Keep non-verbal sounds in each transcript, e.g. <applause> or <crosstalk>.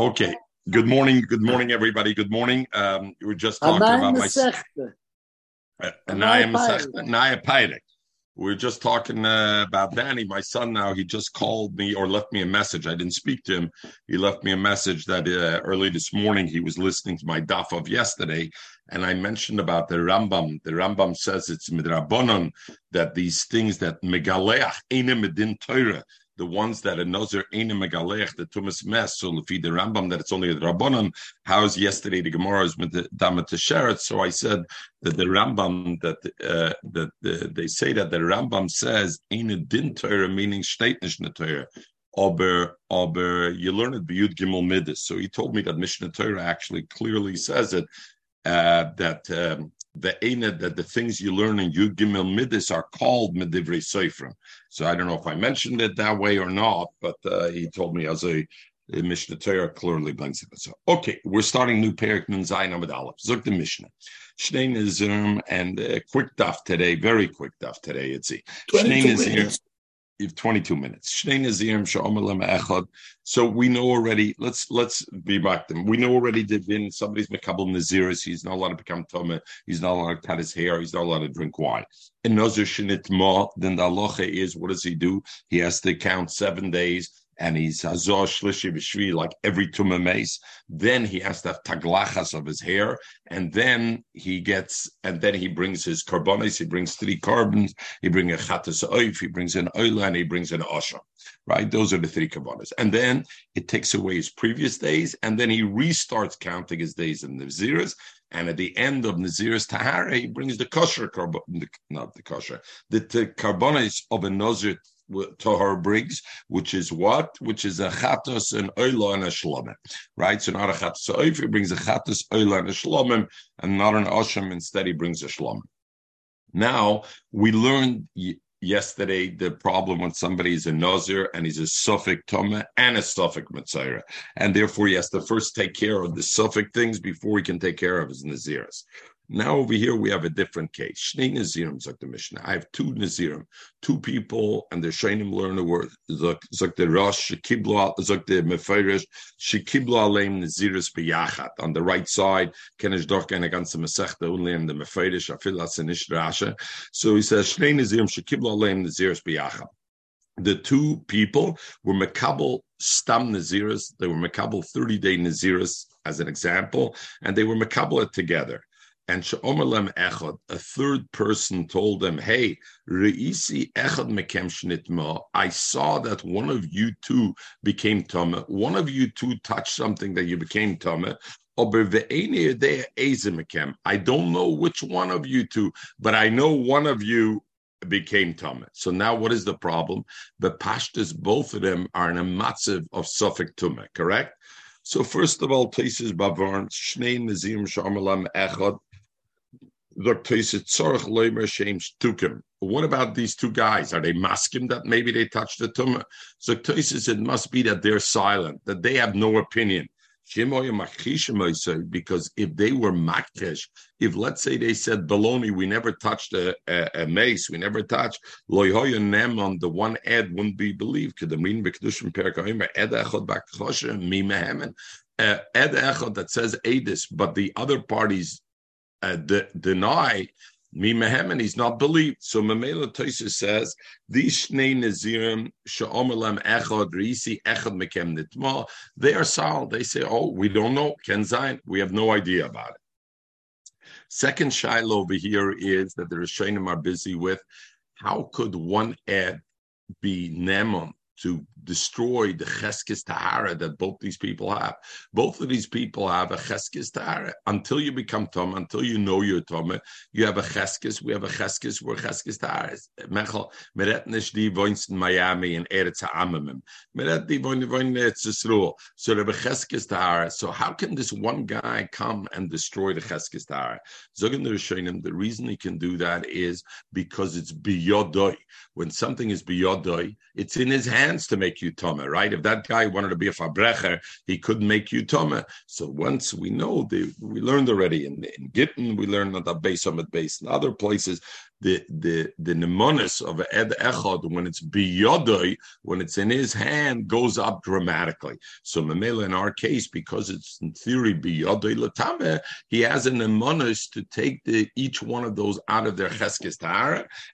Okay. Good morning. Good morning, everybody. Good morning. Um, we were just talking about my uh, Naya Pyrek. We were just talking uh, about Danny, my son. Now he just called me or left me a message. I didn't speak to him. He left me a message that uh, early this morning he was listening to my daf of yesterday, and I mentioned about the Rambam. The Rambam says it's midrabanon that these things that megaleach ene medin Torah the ones that a Nozer Eine Megalech, the Tumas Mes, so Lefi the Rambam, that it's only the Rabbanon. How's yesterday the Gemara is with the Damat Sheret? So I said that the Rambam, that uh, that the, they say that the Rambam says Eine Din Torah, meaning Shteitnish Torah. Aber, aber, you learn it Biyud Gimel Midas. So he told me that Mishnah Torah actually clearly says it, uh, that um, the Einad, that the things you learn in Yud Gimel Midas are called Medivri Seifrim. So I don't know if I mentioned it that way or not, but uh, he told me as a, a Mishnah Torah clearly brings it. So, okay, we're starting new Perik Nun Zayin Amid Aleph. Zuk the Mishnah. Shnei Nizum and uh, quick daf today, very quick daf today, it's Shnei Nizum you have 22 minutes. So we know already. Let's let's be back them. We know already that in somebody's mekabel naziris. He's not allowed to become tome. He's not allowed to cut his hair. He's not allowed to drink wine. And nazir shenit ma. Then the aloche is what does he do? He has to count seven days and he's Hazor Shlishi B'Shvi like every Tumah mace. Then he has to have taglachas of his hair, and then he gets, and then he brings his carbonis. He brings three carbons. He brings a chatas oif. He brings an oila, and he brings an osha. Right, those are the three carbonis. And then it takes away his previous days, and then he restarts counting his days in the ziras. And at the end of Nazir's Tahara, he brings the kosher not the kosher, the, the of a Nazir to her briggs, which is what? Which is a chatos, an oila, and a shlomim, right? So not a chatos so if he brings a chatos, oila, and a shlomim, and not an osham, instead he brings a shlomim. Now, we learned yesterday the problem when somebody is a nazir and he's a suffix toma and a suffix mitzvah, and therefore he has to first take care of the suffix things before he can take care of his naziris. Now over here we have a different case. Shnei Nazirim, Zok the Mishnah. I have two Nazirim, two people, and the Shainim learn a word. Zok the Rosh, Shekiblo, Zok the Meferish, Shekiblo Aleim Naziris Biyachat. On the right side, Kenesh Dorka and against the Masechta, only in the Meferish, Afilas and Rasha. So he says, Shnei Nazirim, Shekiblo Aleim Naziris Biyachat. The two people were Makabal Stam Naziris. They were Makabal 30 day Naziris, as an example, and they were Makabal together. And Sheomerlem Echad, a third person told them, Hey, Reisi Echad Mekem Shnitma, I saw that one of you two became Tama. One of you two touched something that you became Tama. I don't know which one of you two, but I know one of you became Tama. So now what is the problem? The Pashtas, both of them are in a matziv of Suffolk Tuma, correct? So first of all, places Bavarn, Shnei Nazim Sharmalam Echad, what about these two guys? Are they masking that maybe they touched the tumor? So it must be that they're silent, that they have no opinion. Because if they were makish, if let's say they said baloney, we never touched a, a, a mace, we never touched loyhoya nem on the one ed wouldn't be believed. Ed echad uh, that says edis, but the other parties uh, de- deny me mehem he's not believed. So Mamela Toisa says these shnei nazirim sheomerlam echad reisi echad mekem nitma. They are solid. They say, "Oh, we don't know Ken Zayin. We have no idea about it." Second shiloh over here is that the Rishonim are busy with how could one ad be nemon to destroy the cheskis tahara that both these people have. Both of these people have a cheskis tahara. Until you become tom, until you know you're tom, you have a cheskis. We have a cheskis. We're cheskis tahara. Mechel meret nicht die in Miami in Eretz Ha'amimim. Meret die wohnen in Eretz Yisroel. So they cheskis tahara. So how can this one guy come and destroy the cheskis tahara? Zogan the Rishonim, the reason he can do that is because it's biyodoi. When something is biyodoi, it's in his hand hands to make you toma, right? If that guy wanted to be a fabrecher, he couldn't make you toma. So once we know, they, we learned already in, in Gittin, we learned on the base summit base in other places the the the mnemonis of ed echad when it's biyodoi, when it's in his hand, goes up dramatically. So Mamela in our case, because it's in theory biyodoi latame, he has a mnemonis to take the each one of those out of their cheskes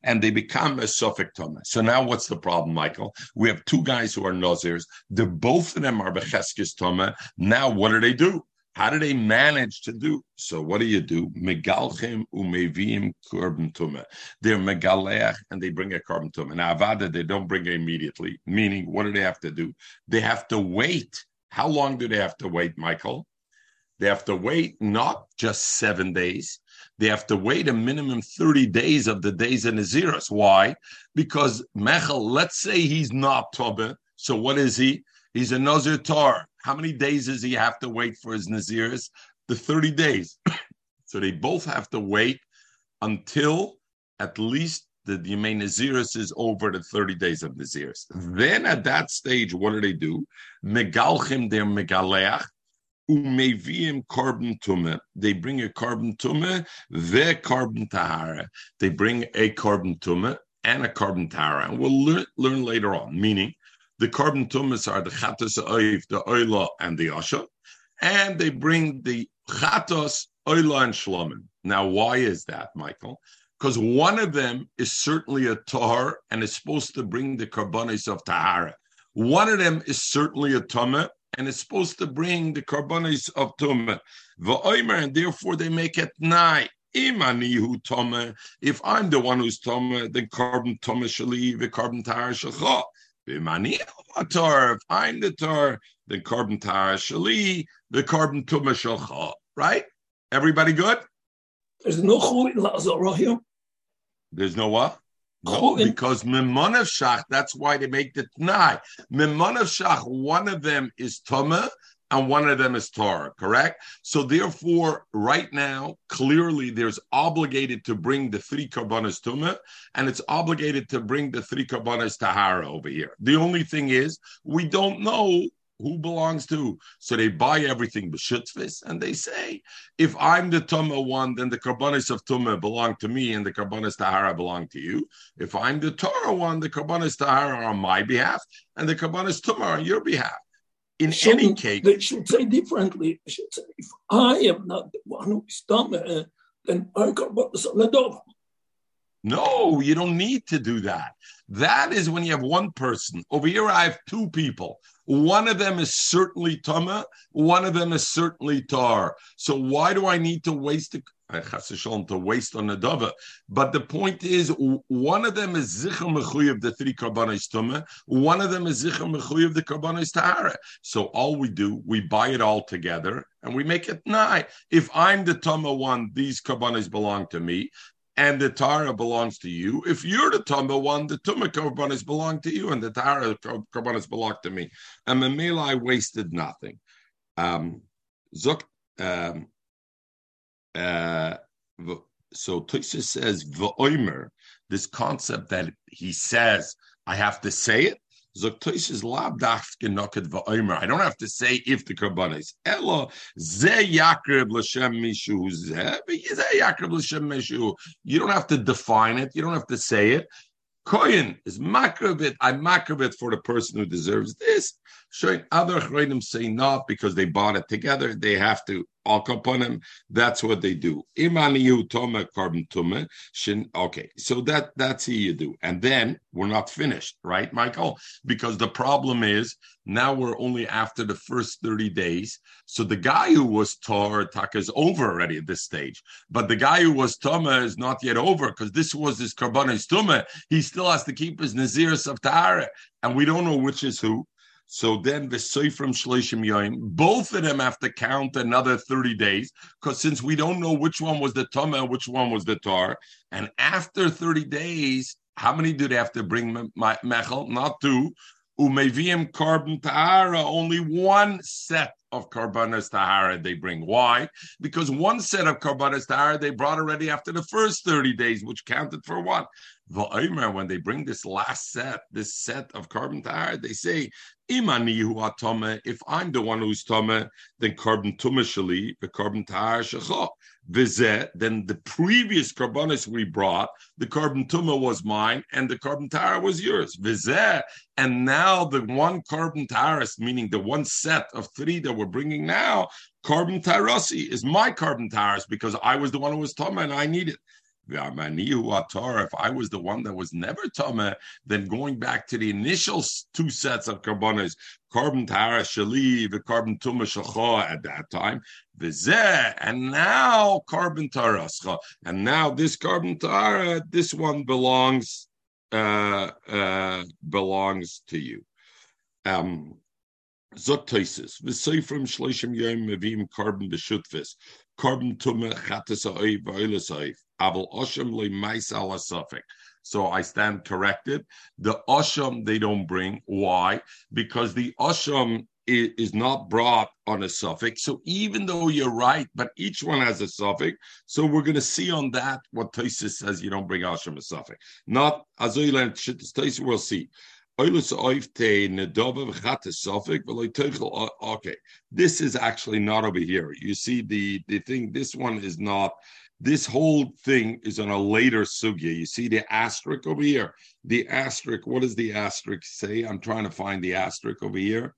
and they become a suffix tome. So now what's the problem, Michael? We have two guys who are nazirs. The both of them are becheskes tome. Now what do they do? How do they manage to do? So what do you do? Megalchim umevim korban. They're megaleach and they bring a korban tuma. Now avada they don't bring it immediately. Meaning, what do they have to do? They have to wait. How long do they have to wait, Michael? They have to wait not just seven days. They have to wait a minimum 30 days of the days in Naziris. Why? Because Mechel, let's say he's not Toba. So what is he? He's a Nazir Tar. How many days does he have to wait for his Naziris? The 30 days. <clears throat> so they both have to wait until at least the Yemei Naziris is over the 30 days of Naziris. Then at that stage, what do they do? Megalchim their megaleach, umevim korban tume. They bring a carbon tume, the carbon tahara. They bring a carbon tume and a carbon tahara. And we'll learn, learn later on, meaning the carbon tumas are the chatos oiv, the oila, and the asha, and they bring the chatos, oila, and shlomim. Now, why is that, Michael? Because one of them is certainly a tahar and is supposed to bring the karbonis of tahara. One of them is certainly a tumah and is supposed to bring the karbonis of tumah. Va'omer, and therefore they make it nigh. If I'm the one who's tome, then carbon tome shali, the carbon tahara shalcha. If I'm the Tor, the carbon tar shali, the carbon tuma shalcha. Right? Everybody good? There's no chulin lazar There's no what? No, because Mimonav Shach, that's why they make the Tnai. Mimonav Shach, one of them is Tumah and one of them is Torah, correct? So therefore, right now, clearly there's obligated to bring the three karbanas tuma, and it's obligated to bring the three karbanas tahara over here. The only thing is, we don't know who belongs to. So they buy everything b'shutzvis, and they say, if I'm the tuma one, then the karbanis of tuma belong to me, and the karbanis tahara belong to you. If I'm the Torah one, the karbanis tahara are on my behalf, and the karbanis tuma are on your behalf. In any case, they should say differently. They should say, if I am not the one who is dumb, uh, then I got what the Ladova. No, you don't need to do that. That is when you have one person. Over here, I have two people. One of them is certainly Tama, one of them is certainly Tar. So why do I need to waste a, to waste on the dava. But the point is, one of them is zichar mechuy of the three karbanis tuma. One of them is zichar mechuy of the karbanis tahara. So all we do, we buy it all together and we make it nine. If I'm the tuma one, these karbanis belong to me. And the Tara belongs to you. If you're the Tumba one, the Tumba Karbanis belong to you, and the Tara Karbanis belong to me. And Mamela, I wasted nothing. Um, Zuk, um, uh, so Tosha says v'oimer, this concept that he says I have to say it. is lab v'oimer. I don't have to say if the karbanis. Elo ze yakrib l'shem mishu ze ze yakrib l'shem mishu. You don't have to define it. You don't have to say it. Koyin is makrabit. I makrabit for the person who deserves this. Showing other chayim say not because they bought it together. They have to all upon him. That's what they do. Okay, so that that's you do. And then we're not finished, right, Michael? Because the problem is now we're only after the first 30 days. So the guy who was Tor Taka is over already at this stage. But the guy who was Tuma is not yet over because this was his Karbanis Tuma. He still has to keep his Naziris of Tahara. And we don't know which is who. So then the from Shleishim Yoim, both of them have to count another 30 days, because since we don't know which one was the Tama which one was the Tar, and after 30 days, how many do they have to bring Mechel? Not two. Umevim carbon ta'ara, only one set of karbanas tahara they bring. Why? Because one set of karbanas tahara they brought already after the first 30 days, which counted for one. When they bring this last set, this set of carbon tahara, they say, if I'm the one who's tome, then carbon tumashali, the carbon tahara shecha. Vizet, then the previous carbonis we brought, the carbon tuma was mine and the carbon tara was yours. Vizet, and now the one carbon taras, meaning the one set of three that we're bringing now, carbon tarasi is my carbon taras because I was the one who was tuma and I need it. If I was the one that was never tama, then going back to the initial two sets of carbonas, carbon tara shali, the carbon tuma shacha at that time, vizeh, and now carbon tarascha, and now this carbon tara, this one belongs uh, uh, belongs to you. Um, Carbon Carbon Aval Osham. So I stand corrected. The Osham they don't bring. Why? Because the Osham is not brought on a suffix. So even though you're right, but each one has a suffix. So we're going to see on that what Taisus says you don't bring Asham a suffix. Not Azoilan Taisus we'll see. Okay, this is actually not over here. You see, the the thing. This one is not. This whole thing is on a later sugya. You see the asterisk over here. The asterisk. What does the asterisk say? I'm trying to find the asterisk over here.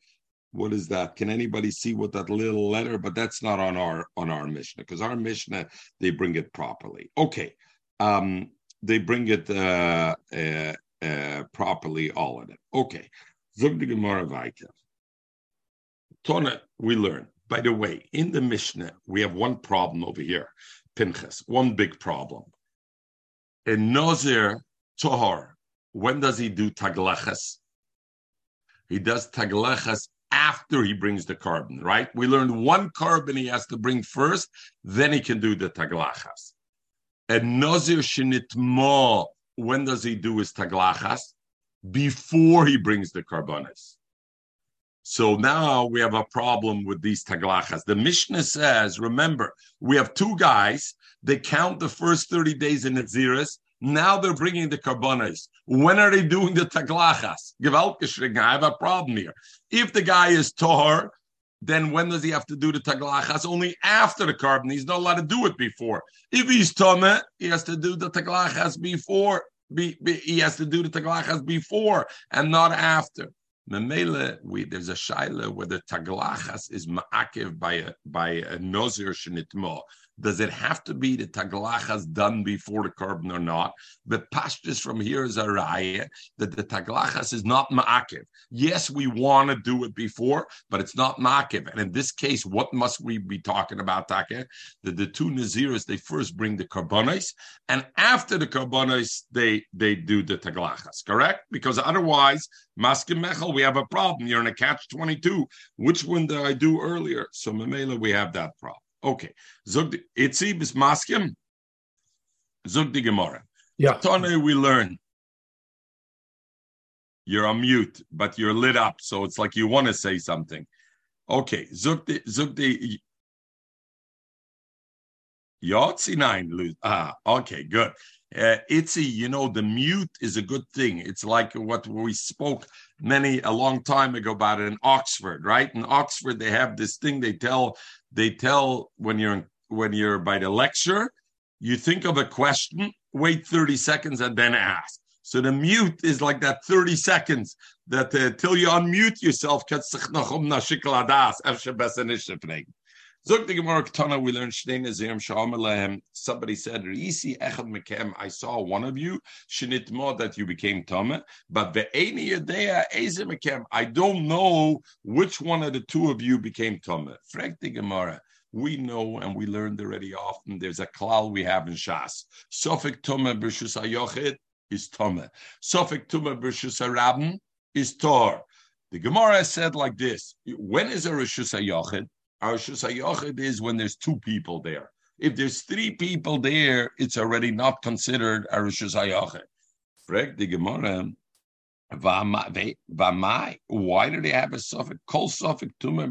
What is that? Can anybody see what that little letter? But that's not on our on our Mishnah because our Mishnah they bring it properly. Okay, um, they bring it uh, uh, uh, properly all of it. Okay. Zog the Gemara weiter. Tona, we learn. By the way, in the Mishnah, we have one problem over here, Pinchas, one big problem. In Nozir Tohar, when does he do taglachas? He does taglachas after he brings the carbon, right? We learned one carbon he has to bring first, then he can do the taglachas. And Nozir Shinitmo when does he do his taglachas? Before he brings the carbonis. So now we have a problem with these taglachas. The Mishnah says, remember, we have two guys. They count the first 30 days in Naziris. Now they're bringing the carbonis. When are they doing the taglachas? I have a problem here. If the guy is Tohar, then when does he have to do the taglachas? Only after the carbon. He's not allowed to do it before. If he's tome, he has to do the taglachas before. Be, be, he has to do the taglachas before and not after. Memele, we there's a shaila where the taglachas is ma'akiv by a by a nozir shenitmo. Does it have to be the taglachas done before the carbon or not? The pashtus from here is a raya that the taglachas is not ma'akiv. Yes, we want to do it before, but it's not ma'akiv. And in this case, what must we be talking about, Take? That the two naziris they first bring the carbonis, and after the carbonis they they do the taglachas. Correct? Because otherwise, maskim mechel, we have a problem. You're in a catch twenty two. Which one did I do earlier? So memela, we have that problem. Okay. Zog Itzi bis maskim. Zog the Gemara. Yeah. Tone we learn. You're on mute, but you're lit up, so it's like you want to say something. Okay. Zog the Zog the Yotzi nine. Ah, okay, good. Uh, you know, the mute is a good thing. It's like what we spoke many a long time ago about in Oxford, right? In Oxford, they have this thing they tell they tell when you're when you're by the lecture, you think of a question, wait 30 seconds, and then ask. So the mute is like that 30 seconds that uh, till you unmute yourself, Zog the Gemara Ketana, we learned Shnei Nazim Shalom Alehem. Somebody said, Risi Echad Mekem, I saw one of you, Shinit Mo, that you became Tama, but Ve'eni Yadea Eze Mekem, I don't know which one of the two of you became Tama. Frank the Gemara, we know and we learned already often, there's a klal we have in Shas. Sofik Tama B'Shus HaYochid is Tama. Sofik Tama B'Shus HaRabin is Tor. The Gemara said like this, when is a Rishus HaYochid? Arshus Hayochid is when there's two people there. If there's three people there, it's already not considered Arshus Hayochid. Frag the Gemara, Vamai, why do they have a suffix? Kol suffix tumah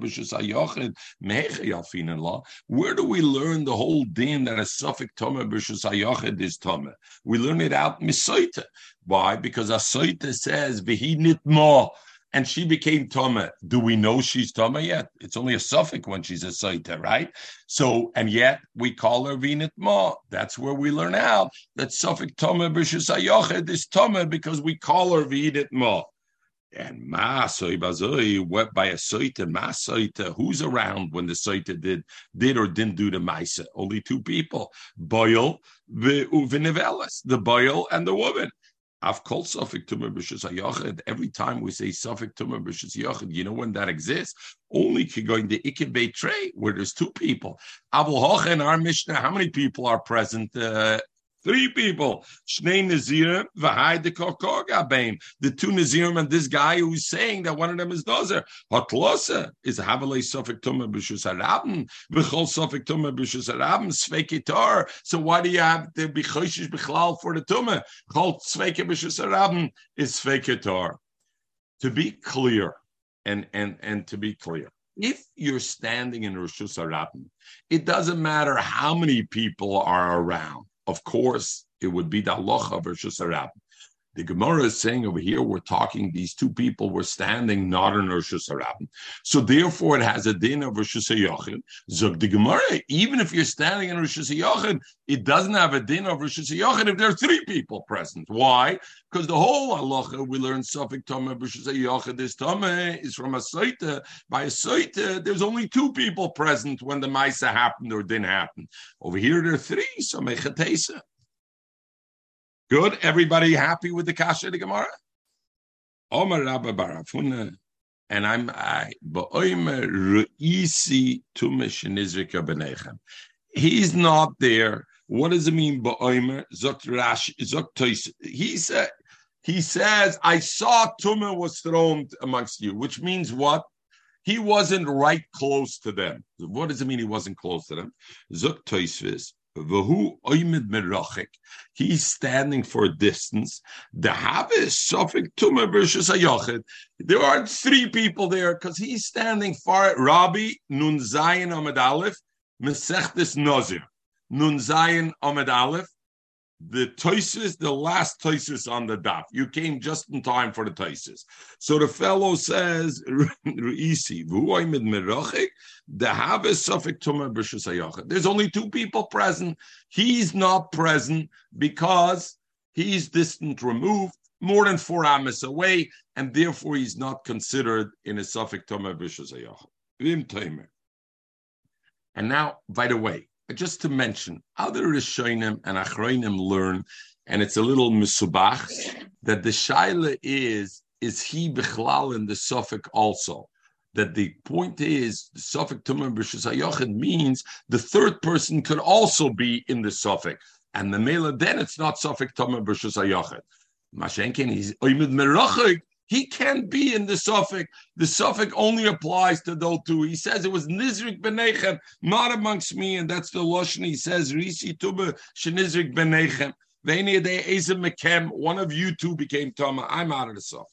law. Where do we learn the whole din that a suffix tumah b'shus is tumah? We learn it out misoita. Why? Because a soita says v'hi mo and she became Toma. Do we know she's Toma yet? It's only a suffix when she's a Saita, right? So, and yet we call her Vinit Ma. That's where we learn out that suffix Toma B'Shus Ayoched is Toma because we call her Vinit Ma. And Masoi Bazoi, what by a Saita, Masaita, who's around when the Saita did did or didn't do the Maisa? Only two people, Boyle, the Uvinevelis, the Boyle and the woman. I've called Suffolk B'Shus Hayachid. Every time we say Suffolk Tumah B'Shus Hayachid, you know when that exists? Only going to Ikebei Trey, where there's two people. Abu Hoch and our Mishnah, how many people are present uh, Three people. Shnei Nazirim, Vahai de Kokor The two Nazirim and this guy who's saying that one of them is Dozer. Hotlosa is Havalei Sofik Tumah B'Shus Harabim. V'chol Sofik Tumah B'Shus Harabim. Sveikitar. So why do you have the B'choshish B'chlal for the Tumah? Chol Sveike B'Shus Harabim is Sveikitar. To be clear, and, and, and to be clear, if you're standing in Rosh Hashanah, it doesn't matter how many people are around of course, it would be the halacha versus a rabbi. The Gemara is saying over here, we're talking, these two people were standing not in Rosh Hashanah. So therefore, it has a din of Rosh Hashanah. Zog the Gemara, even if you're standing in Rosh Hashanah, it doesn't have a din of Rosh Hashanah if there are three people present. Why? Because the whole halacha we learn Suffolk Tama Rosh Hashanah, this Tama is from a Saita. By a Saita, there's only two people present when the Maisa happened or didn't happen. Over here, there are three, so Mechatesa. Good. Everybody happy with the kasha the Gemara? Omar Rabba Barafuna, and I'm I Ruisi Benechem. He's not there. What does it mean? Ba'omer Zok Rash Zok He said. He says, I saw Tumah was thrown amongst you, which means what? He wasn't right close to them. What does it mean he wasn't close to them? Zuk Toisvis, He's standing for a distance. The Havis Sufik Tuma versus Ayochid. There aren't three people there because he's standing far. Rabbi Nun Zayin Ahmed Aleph, Mesechtes Nozir. Nun Zayin Ahmed Aleph, the toises, the last toises on the daf. You came just in time for the toises. So the fellow says, Reisi, the have a suffix There's only two people present. He's not present because he's distant removed, more than four amas away, and therefore he's not considered in a suffix Tumah And now, by the way, just to mention, other Rishonim and Achroinim learn, and it's a little misubach, that the Shaila is, is he Bichlal in the suffix also? That the point is, the suffix Tumah B'Shus means the third person could also be in the suffix. And the Mela, then it's not suffix Tumah B'Shus Mashenkin, he's Oymid Merachik, he can't be in the suffix. The suffix only applies to those two. He says it was Nizrik Benechem, not amongst me, and that's the Lashon. He says, Risi Tuba Shenizrik Benechem. One of you two became Tama. I'm out of the suffix.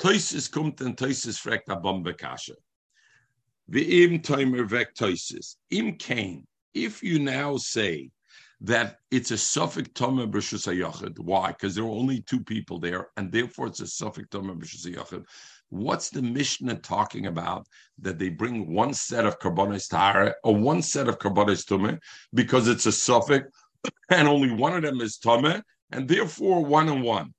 Toises kommt and Toises fragt a Bombe Kasha. V'im vek Toises. Im Kain. If you now say that it's a suffix Tomer B'Rishus HaYachid. Why? Because there are only two people there, and therefore it's a suffix Tomer B'Rishus HaYachid. What's the Mishnah talking about? That they bring one set of Karbonis Tahara or one set of Karbonis Tumah because it's a suffix, <laughs> and only one of them is Tumah, and therefore one and one.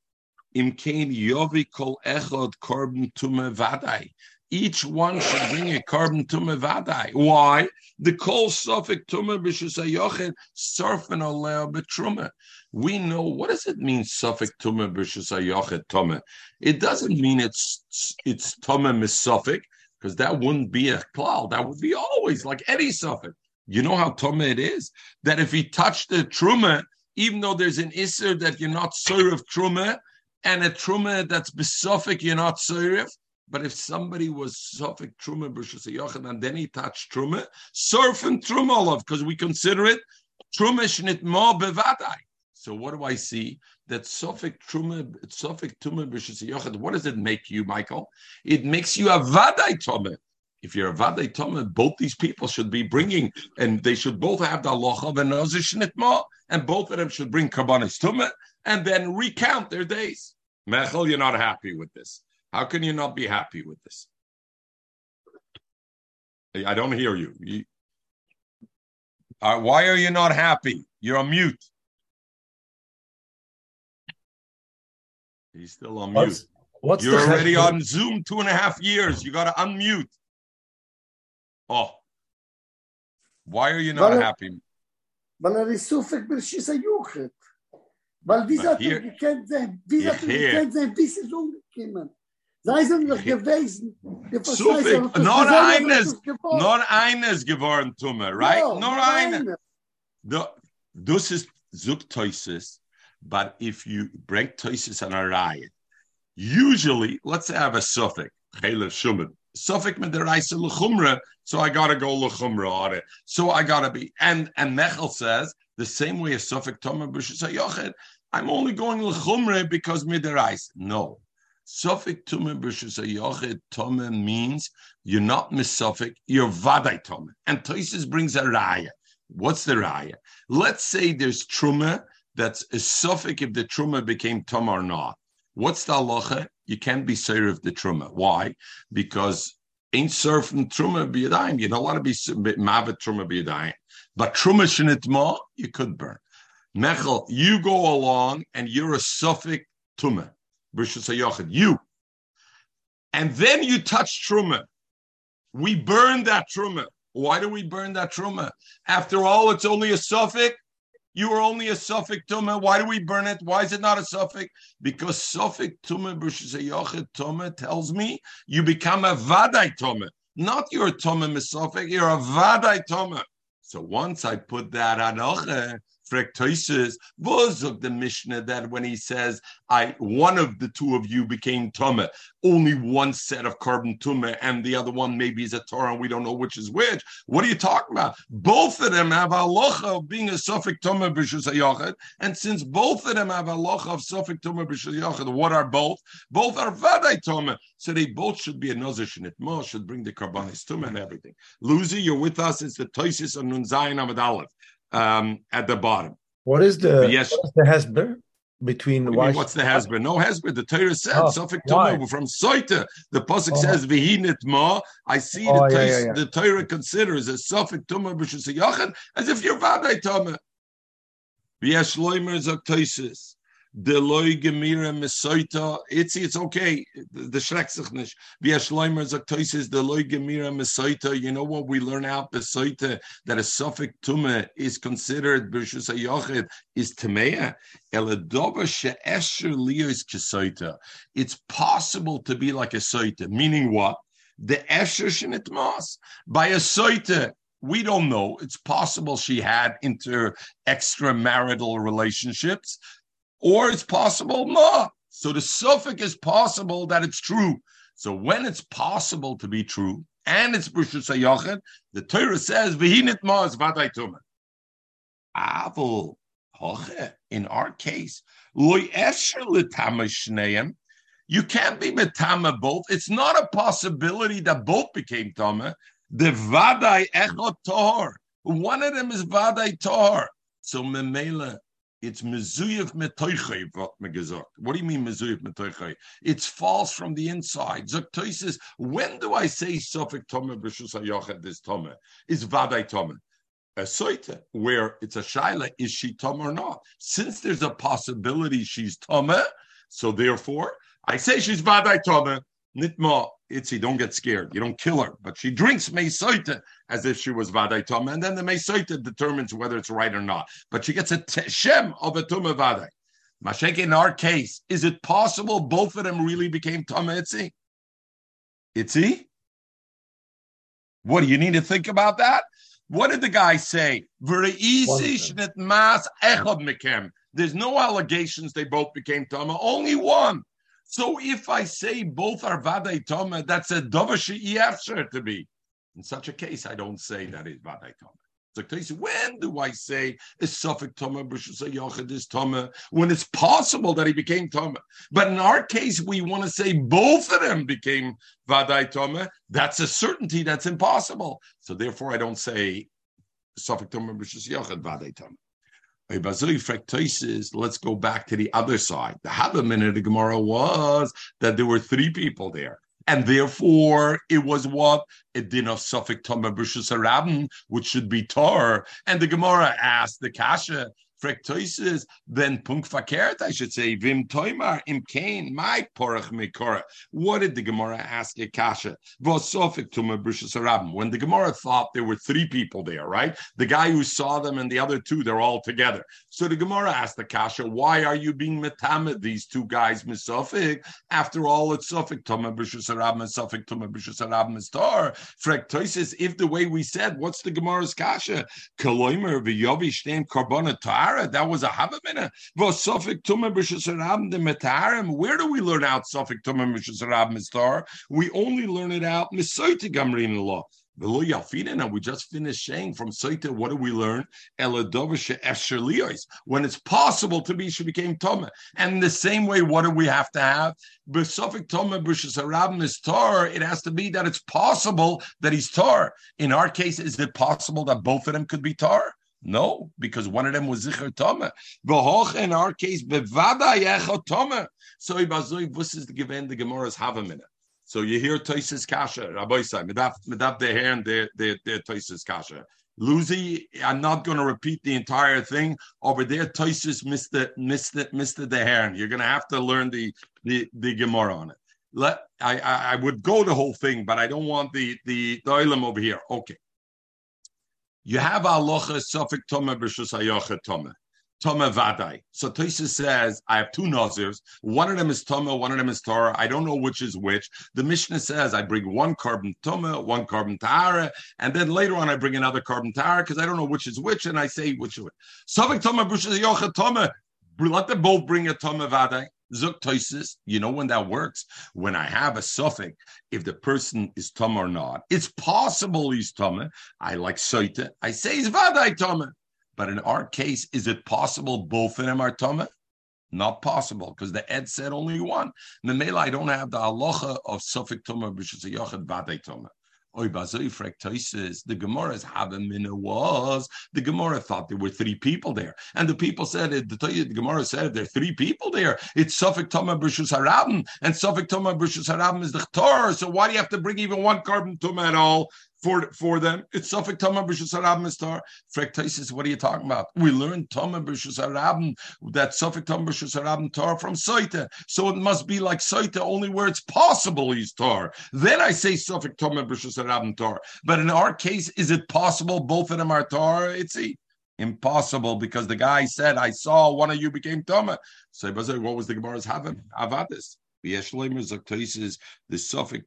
Imkain Yovi Kol Echad Korban Tumah Vadai. Each one should bring a carbon tumah vadai. Why? The kol suffix tumah b'shusayochet surfing oleo betruma. We know what does it mean suffix tumah b'shusayochet tumah. It doesn't mean it's it's tumah missuffix because that wouldn't be a cloud. That would be always like any suffix. You know how tumah it is that if he touched the truma, even though there's an isser that you're not of truma and a truma that's besuffic you're not serif, but if somebody was Sufik Truma B'Shus and then he touched Truma, surf and Truma because we consider it Truma Shnit Mo Bevadai. So what do I see? That Sofik Truma, Sofik Tuma B'Shis What does it make you, Michael? It makes you a Vadai Tome. If you're a Vadai Tome, both these people should be bringing, and they should both have the Allah of and both of them should bring Karbanis Tuma, and then recount their days. Mechel, you're not happy with this. How can you not be happy with this? I don't hear you. you uh, why are you not happy? You're on mute. He's still on what's, mute. What's You're already on Zoom two and a half years. You got to unmute. Oh, why are you not weil happy? Weil er ist zufällig mit Schisa Juchat. Weil wie sagt er gekannt sein, wie sagt er gekannt sein, bis es umgekommen. Sei es noch gewesen. Nur eines, nur eines geworden, Tumme, right? No, nur eines. Das ist Zuktoises. But if you break toises on a riot, usually, let's say I have a suffix, chaylev shuman, suffix mederaisa lechumra, so I gotta go lechumra on it. So I gotta be, and and Mechel says the same way as suffix tomer b'shus I'm only going lechumra because mid midiraisa. No. Suffix tumen b'shus hayochet tomer means you're not missuffix, you're vaday tomer. And Toises brings a raya. What's the raya? Let's say there's truma that's a suffix if the truma became tum or not. What's the halacha? You can't be sir of the truma. Why? Because ain't surfing truma biyadayim. You don't want to be mavet truma biyadayim. But truma shenitma, you could burn. Mechel, you go along and you're a suffix truma. You. And then you touch truma. We burn that truma. Why do we burn that truma? After all, it's only a suffix. You are only a suffix tumah. Why do we burn it? Why is it not a suffix? Because suffix tumah b'shesayochet tumah tells me you become a vadai tumah. Not your tumah misofik, you're a vadai tumah. So once I put that anoche, Frektoises was of the Mishnah that when he says, I one of the two of you became Tumah, only one set of carbon Tumah, and the other one maybe is a Torah, and we don't know which is which. What are you talking about? Both of them have a halacha of being a Suffolk Tumah b'shus and since both of them have a halacha of Suffolk Tumah b'shus what are both? Both are Vadai Tumah. So they both should be a Nazir Shnit should bring the Karbanis Tumah and everything. Luzi, you're with us. It's the Toisis of Nun Zayin Aleph um, at the bottom. What is the yes? What is the hesber between what what's the hesber? No hesber. The Torah said oh, from Soita. The pasuk oh. says Vihinit Ma. I see oh, the, yeah, yeah, yeah. the Torah considers a Suffolk Tumah b'shus as if you're Vaday Tumah. V'yesh loimer zaktoisis. Deloy gemira mesoita. It's it's okay. The shrek sich nicht. Wie a schleimer sagt toises deloy gemira mesoita. You know what we learn out the soita that a suffix tume is considered b'shus hayachid is kesoita. It's possible to be like a soita. Meaning what? The esher shenitmas by a soita we don't know. It's possible she had inter extramarital relationships or it's possible ma. So the suffix is possible that it's true. So when it's possible to be true and it's Brishus Hayachid, the Torah says Vehinit ma is vaday tumah. Avol in our case, loy esher You can't be metama both. It's not a possibility that both became tama. The vaday echot tor. One of them is vaday tor. So memela it's mezuyev metoichay, what What do you mean mezuyev metoichay? It's false from the inside. Zaktoy says, when do I say sofik tomer b'shus hayochet this tomer? Is vaday tomer. A soita, where it's a shaila, is she tom or not? Since there's a possibility she's tomer, so therefore I say she's vaday tomer. Nitma Itzi, don't get scared. You don't kill her, but she drinks Meisoita as if she was Vadai Toma, and then the Meisoita determines whether it's right or not. But she gets a t- Shem of a Tuma Vadai. Mashek, in our case, is it possible both of them really became Toma Itzi? Itzi? What do you need to think about that? What did the guy say? There's no allegations they both became Tama, only one. So if I say both are Vadai Toma, that's a Dovashi Efsher to be. In such a case, I don't say that is Vadai Toma. So, when do I say is Suffolk Toma Yochid is Toma? When it's possible that he became Toma. But in our case, we want to say both of them became Vadai Toma. That's a certainty that's impossible. So therefore, I don't say Suffolk Toma Yochid Vadai Toma. Let's go back to the other side. The Habam of the Gemara was that there were three people there. And therefore, it was what? A din of Suffolk Toma Brishus which should be Tor. And the Gemara asked the Kasha, Frektoises, then punk verkehrt, I should say, Vim Toimar im Kain, my porach mikora. What did the Gemara ask Akasha? Vosofik tuma brishas When the Gemara thought there were three people there, right? The guy who saw them and the other two, they're all together. So the Gemara asked Akasha, why are you being metamed these two guys misofik? After all, it's sofik tuma brishas and sofik tuma brishas harabim is tar. Frektoises, if the way we said, what's the Gemara's kasha? Kaloimer v'yovi shtein karbona tar that was a Havamina. Vosofik Tuma B'Shasarabim the Metarim. Where do we learn out Sofik Tuma B'Shasarabim Mistar? We only learn it out Misoiti Gamrin law. And we just finished saying from Saita, what do we learn? When it's possible to be, she became Toma. And the same way, what do we have to have? It has to be that it's possible that he's Tar. In our case, is it possible that both of them could be Tar? No, because one of them was Zichar Toma. V'hoch in our case, bevada yechot Toma. So ibazoi vus is the given the Gemara's have a minute. So you hear Toises Kasha, Rabbi Sai, medaf medaf the hair and the the the Toises Kasha. Lucy, I'm not going to repeat the entire thing over there. Toises missed the missed the hair. You're going to have to learn the the the Gemara on it. Let I, I I would go the whole thing, but I don't want the the the over here. Okay. You have alocha suffik toma b'shus hayocha toma. Toma vadai. So Tosis says, I have two nazirs. One of them is Toma, one of them is Torah. I don't know which is which. The Mishnah says I bring one carbon Toma, one carbon Tahara, and then later on I bring another carbon Tahara because I don't know which is which, and I say which is which. Suffik Toma b'shus hayocha Toma. Let them both bring a Toma vadai. Zuk toisis, you know when that works? When I have a suffix, if the person is tum or not. It's possible he's tum. I like soite. I say he's vadai tum. But in our case, is it possible both of them are tum? Not possible because the Ed said only one. Memela, I don't have the halacha of suffix tum b'shus tum. The Gemara's Havamina was the Gemara thought there were three people there, and the people said the, the Gemara said there are three people there. It's Suffolk Toma Brishus Harabim, and Suffolk Toma Brishus Harabim is the Torah. So why do you have to bring even one carbon Toma at all? For for them. It's Suffolk Tama B'Shus Harabim Mistar. Frektosis, what are you talking about? We learned Tama B'Shus that Suffolk Tama B'Shus Tar from Saita. So it must be like Saita, only where it's possible he's Tar. Then I say Suffolk Tama B'Shus Tar. But in our case, is it possible both of them are Tar? It's Impossible because the guy said, I saw one of you became Tama. So what was the Gemara's having? The Suffolk.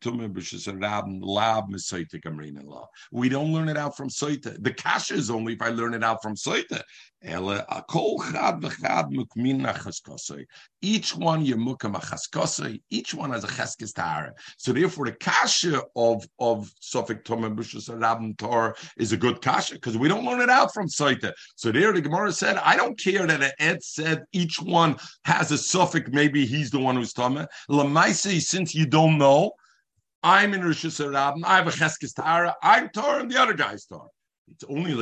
We don't learn it out from Soita. The Kasha is only if I learn it out from Soita. Each one yemukim Each one has a cheskes tahara. So therefore, the kasha of of Suffolk Tumah B'Shus Rabin Tor is a good kasha because we don't learn it out from Saita. So there, the Gemara said, I don't care that Ed said each one has a suffix. Maybe he's the one who's Tumah. Lamaisi, since you don't know, I'm in Rosh Hashanah. I have a cheskes tahara. I'm Tor, and the other guy's Tor. It's only.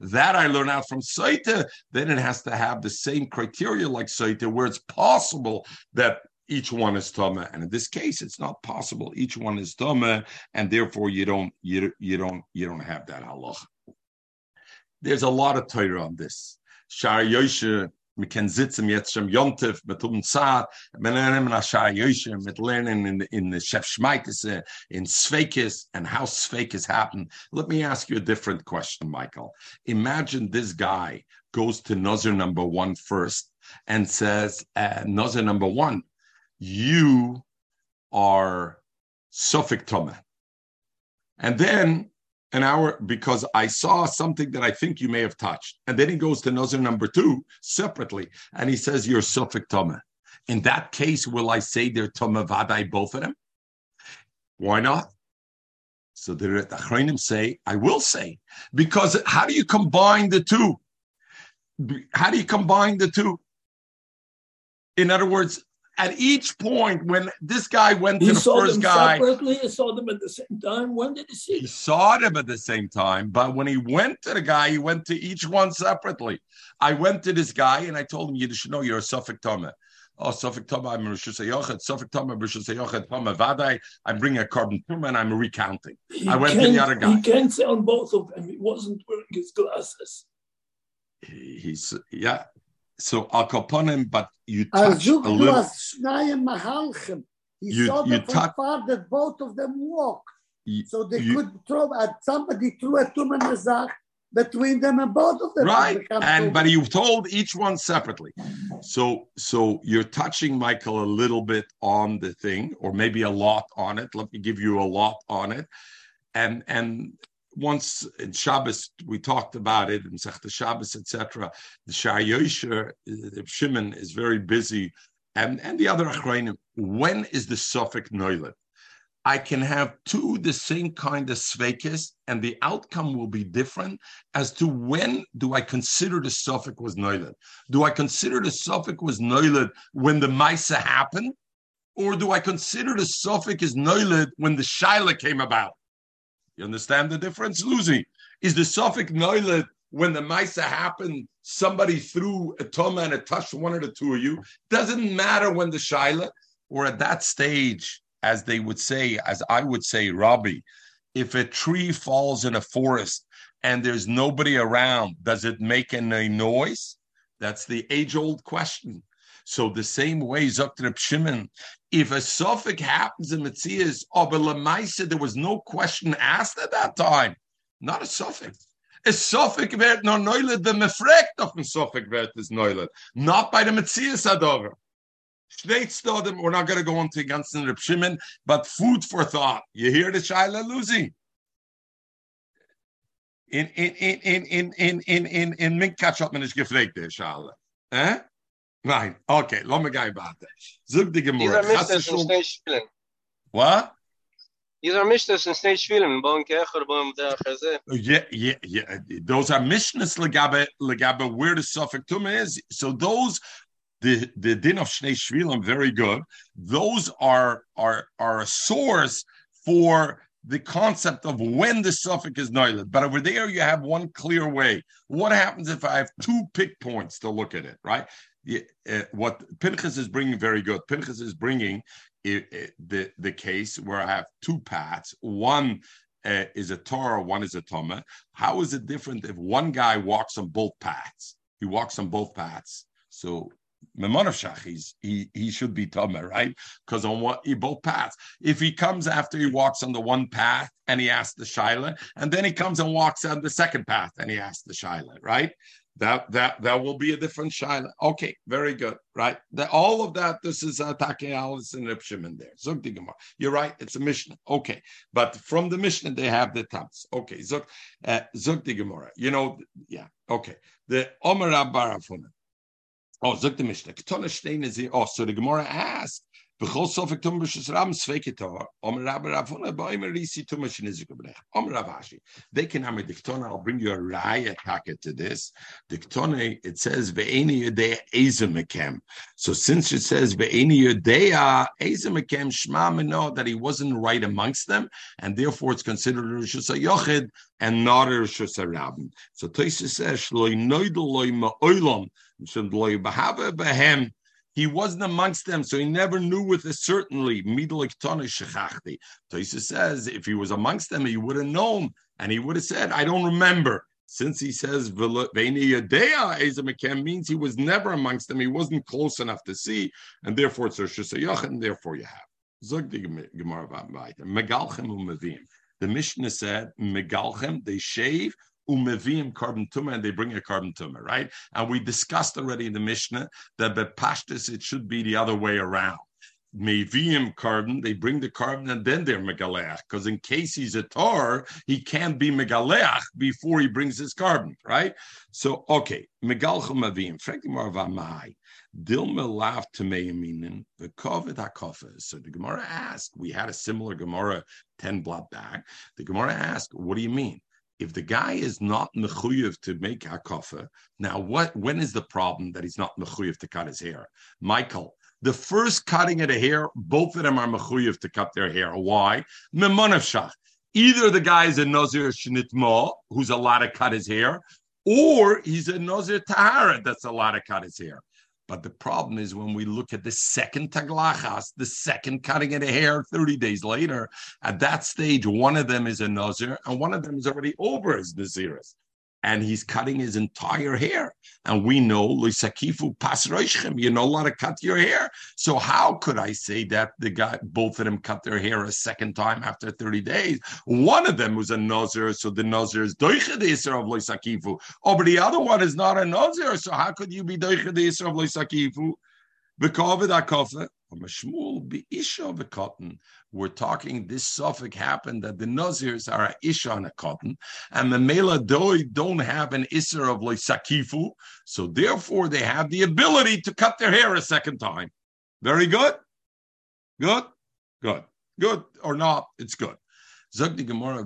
That I learn out from Saita. Then it has to have the same criteria like Saita, where it's possible that each one is Toma. And in this case, it's not possible. Each one is Toma, and therefore you don't you, you don't you don't have that halach. There's a lot of Torah on this. Shar Yoshe wir können sitzen jetzt schon Jontef, mit um wir lernen in Ashar Yoshe, mit lernen in, in the Chef Schmeikese, in Sveikis, and how Sveikis happen. Let me ask you a different question, Michael. Imagine this guy goes to Nazir number one first and says, uh, Nazir number one, you are Suffolk Tome. And then an hour because I saw something that I think you may have touched. And then he goes to Nazir number two separately and he says, You're Suffolk Toma. In that case, will I say they're Toma Vadai, both of them? Why not? So the Achronim say, I will say, because how do you combine the two? How do you combine the two? In other words, at each point when this guy went to he the first guy, separately, he saw them at the same time. When did he see? He saw them at the same time, but when he went to the guy, he went to each one separately. I went to this guy and I told him, "You should know you're a Suffolk Toma." Oh, Suffolk Toma, I'm Rosh Hashanah. Suffolk Toma, Rosh Hashanah, Toma Vadai. I'm bringing a carbon Tuma and I'm recounting. He I went to the other guy. He can't say on both of them. He wasn't wearing his glasses. He, he's yeah. So Al Kaponim, but you touch a little. He you, saw you from far that both of them walk. You, so they you, could throw at somebody threw a tumor between them and both of them. Right. And but you told each one separately. So so you're touching Michael a little bit on the thing, or maybe a lot on it. Let me give you a lot on it. And and once in Shabbos we talked about it in Sechta Shabbos, etc. The Shar Yosher, uh, Shimon is very busy, and and the other Achrayim. When is the sofek Noilet? I can have two the same kind of svekis, and the outcome will be different as to when do I consider the suffix was noilet? Do I consider the suffix was noilet when the Maisa happened? Or do I consider the suffix is noilet when the Shaila came about? You understand the difference, Lucy? Is the suffix noilet when the Maisa happened, somebody threw a toma and a touched one of the two of you? Doesn't matter when the Shaila, or at that stage, as they would say, as I would say, Robbie, if a tree falls in a forest and there's nobody around, does it make any noise? That's the age old question. So the same way, Zokter Shimon, if a suffix happens in Metzias, oh, but there was no question asked at that time. Not a suffix. A suffix wird no neule, the mefrekt of a suffix wird is neule. Not by the Metzias Adover. We're not going to go into ganzen Reb Shimon, but food for thought. You hear the Shaila losing. In in in in in in in in in Minkatsch hat man gefragt, der Schale. Eh? Nein, okay, lass mich gehen warten. Sog die Gemurre. Hast du schon... What? These mishnahs in stage film, bon kecher, bon der chaze. Yeah, yeah, yeah. Those are mishnahs legabe, legabe where the suffix tum is. So those the the din of Shnei Shvilim very good. Those are are are a source for the concept of when the suffix is noilet. But over there, you have one clear way. What happens if I have two pick points to look at it? Right. Uh, what Pinchas is bringing very good. Pinchas is bringing it, it, the the case where I have two paths. One uh, is a Torah, one is a Toma. How is it different if one guy walks on both paths? He walks on both paths. So Memonavshach, he's he he should be Tomer, right? Because on what he both paths. If he comes after he walks on the one path and he asks the Shaila, and then he comes and walks on the second path and he asks the Shaila, right? That that that will be a different Shaila. Okay, very good, right? The, all of that, this is attacking Alice and Ripshim there. Zog You're right, it's a Mishnah. Okay, but from the Mishnah they have the tabs. Okay, Zog uh, You know, yeah. Okay, the Omer Barafuna. Oh, sagt der Mishnah. Oh, so the Gemara asked. Bechol sofik tum tum b'shinizik b'lech. Om. They can have a diktona. I'll bring you a raya packet to this. Diktone, it says ve'eni yodea ezemekem. So since it says ve'eni yodea ezemekem shma meno that he wasn't right amongst them, and therefore it's considered a rishus yochid and not a rishus rabin. So Tosis says shloi noidel loy ma'olam he wasn't amongst them, so he never knew with a certainty. Taisa says if he was amongst them, he would have known, and he would have said, "I don't remember." Since he says means he was never amongst them, he wasn't close enough to see, and therefore it's shusayach, and therefore you have. The Mishnah said, Megalchem, they shave, umevim korban tumor, and they bring a korban tumor, right? And we discussed already in the Mishnah that the pashtus it should be the other way around. Mevium korban, they bring the korban and then they're Megaleach. Because in case he's a tar, he can't be Megaleach before he brings his korban, right? So, okay, Megalchum Mevium, frankly, more of a Mahai. Dilma laughed to Meyaminin, the Kovid HaKofa. So the Gemara asked, we had a similar Gemara 10 block back. The Gemara asked, what do you mean? If the guy is not mechuyev to make hakofa, now what? When is the problem that he's not mechuyev to cut his hair? Michael, the first cutting of the hair, both of them are mechuyev to cut their hair. Why? Either the guy is a nazir shnitma, who's allowed to cut his hair, or he's a nazir tahara that's allowed to cut his hair. But the problem is when we look at the second taglachas, the second cutting of the hair 30 days later, at that stage, one of them is a nazir and one of them is already over his naziris and he's cutting his entire hair. And we know Lisakifu Pasroishim, you're not allowed to cut your hair. So how could I say that the guy both of them cut their hair a second time after 30 days? One of them was a Nazir, so the Nazir is Doicha the Isra of Lisakifu. Oh, but the other one is not a Nazir, so how could you be of Doicha the Isra of a cotton. we're talking this suffix happened that the Nazirs are Isha on a cotton, and the Mela Doi don't have an Isser of Sakifu, so therefore they have the ability to cut their hair a second time. Very good? Good? Good. Good or not, it's good. Zog the Gemara,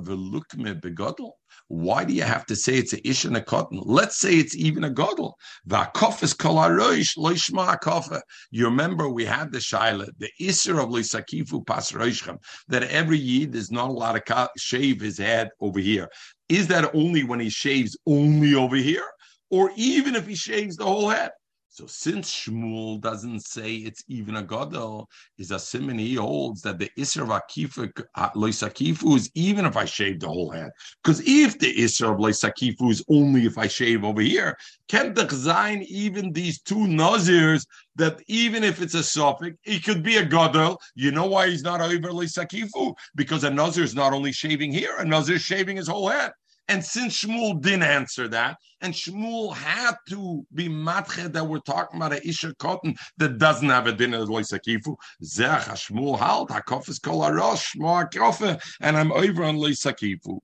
begodel. Why do you have to say it's a ish and a cotton? Let's say it's even a godel. Kofa. You remember we had the shaila, the iser of lisakifu pas roishchem, that every yid is not allowed to shave his head over here. Is that only when he shaves only over here? Or even if he shaves the whole head? So since Shmuel doesn't say it's even a gadol, is a simon he holds that the Isra of Akifu is even if I shave the whole head. Because if the Isra of Loisakifu is only if I shave over here, can the Zain even these two Nazirs that even if it's a suffix, it could be a gadol. You know why he's not over Loisakifu? Because a Nazir is not only shaving here, a Nazir is shaving his whole head. And since Shmuel didn't answer that, and Shmuel had to be matche that we're talking about a isha cotton that doesn't have a dinner like sakifu, zech Shmuel halt hakof is kol arosh shmo and I'm over on leisakifu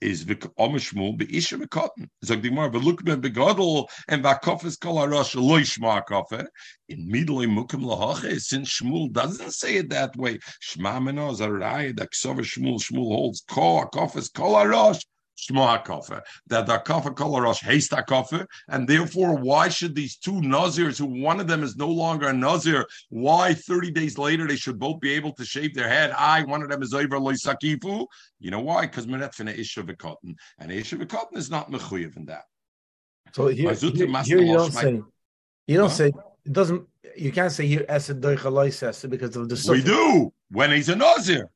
is omishmul beisha mekotten. Zog dimar velukmen begodel and vakofes kol harosh loishma kofe. In midlei mukim lahache, since Shmuel doesn't say it that way, Shma meno zarayah that ksover Shmuel Shmuel holds ko akofes kol harosh Shmoa Kofer, that the Kofer Kolarosh hates that Kofer, and therefore, why should these two Nazirs, who one of them is no longer a Nazir, why 30 days later they should both be able to shave their head? I, one of them is over Loisakifu. You know why? Because Menetfina Isha Vikotin, and Isha Vikotin is not Mechuyev in that. So here, here, here you don't say, you don't huh? say, it doesn't, you can't say here Esed Doicha because of the. We do when he's a Nazir.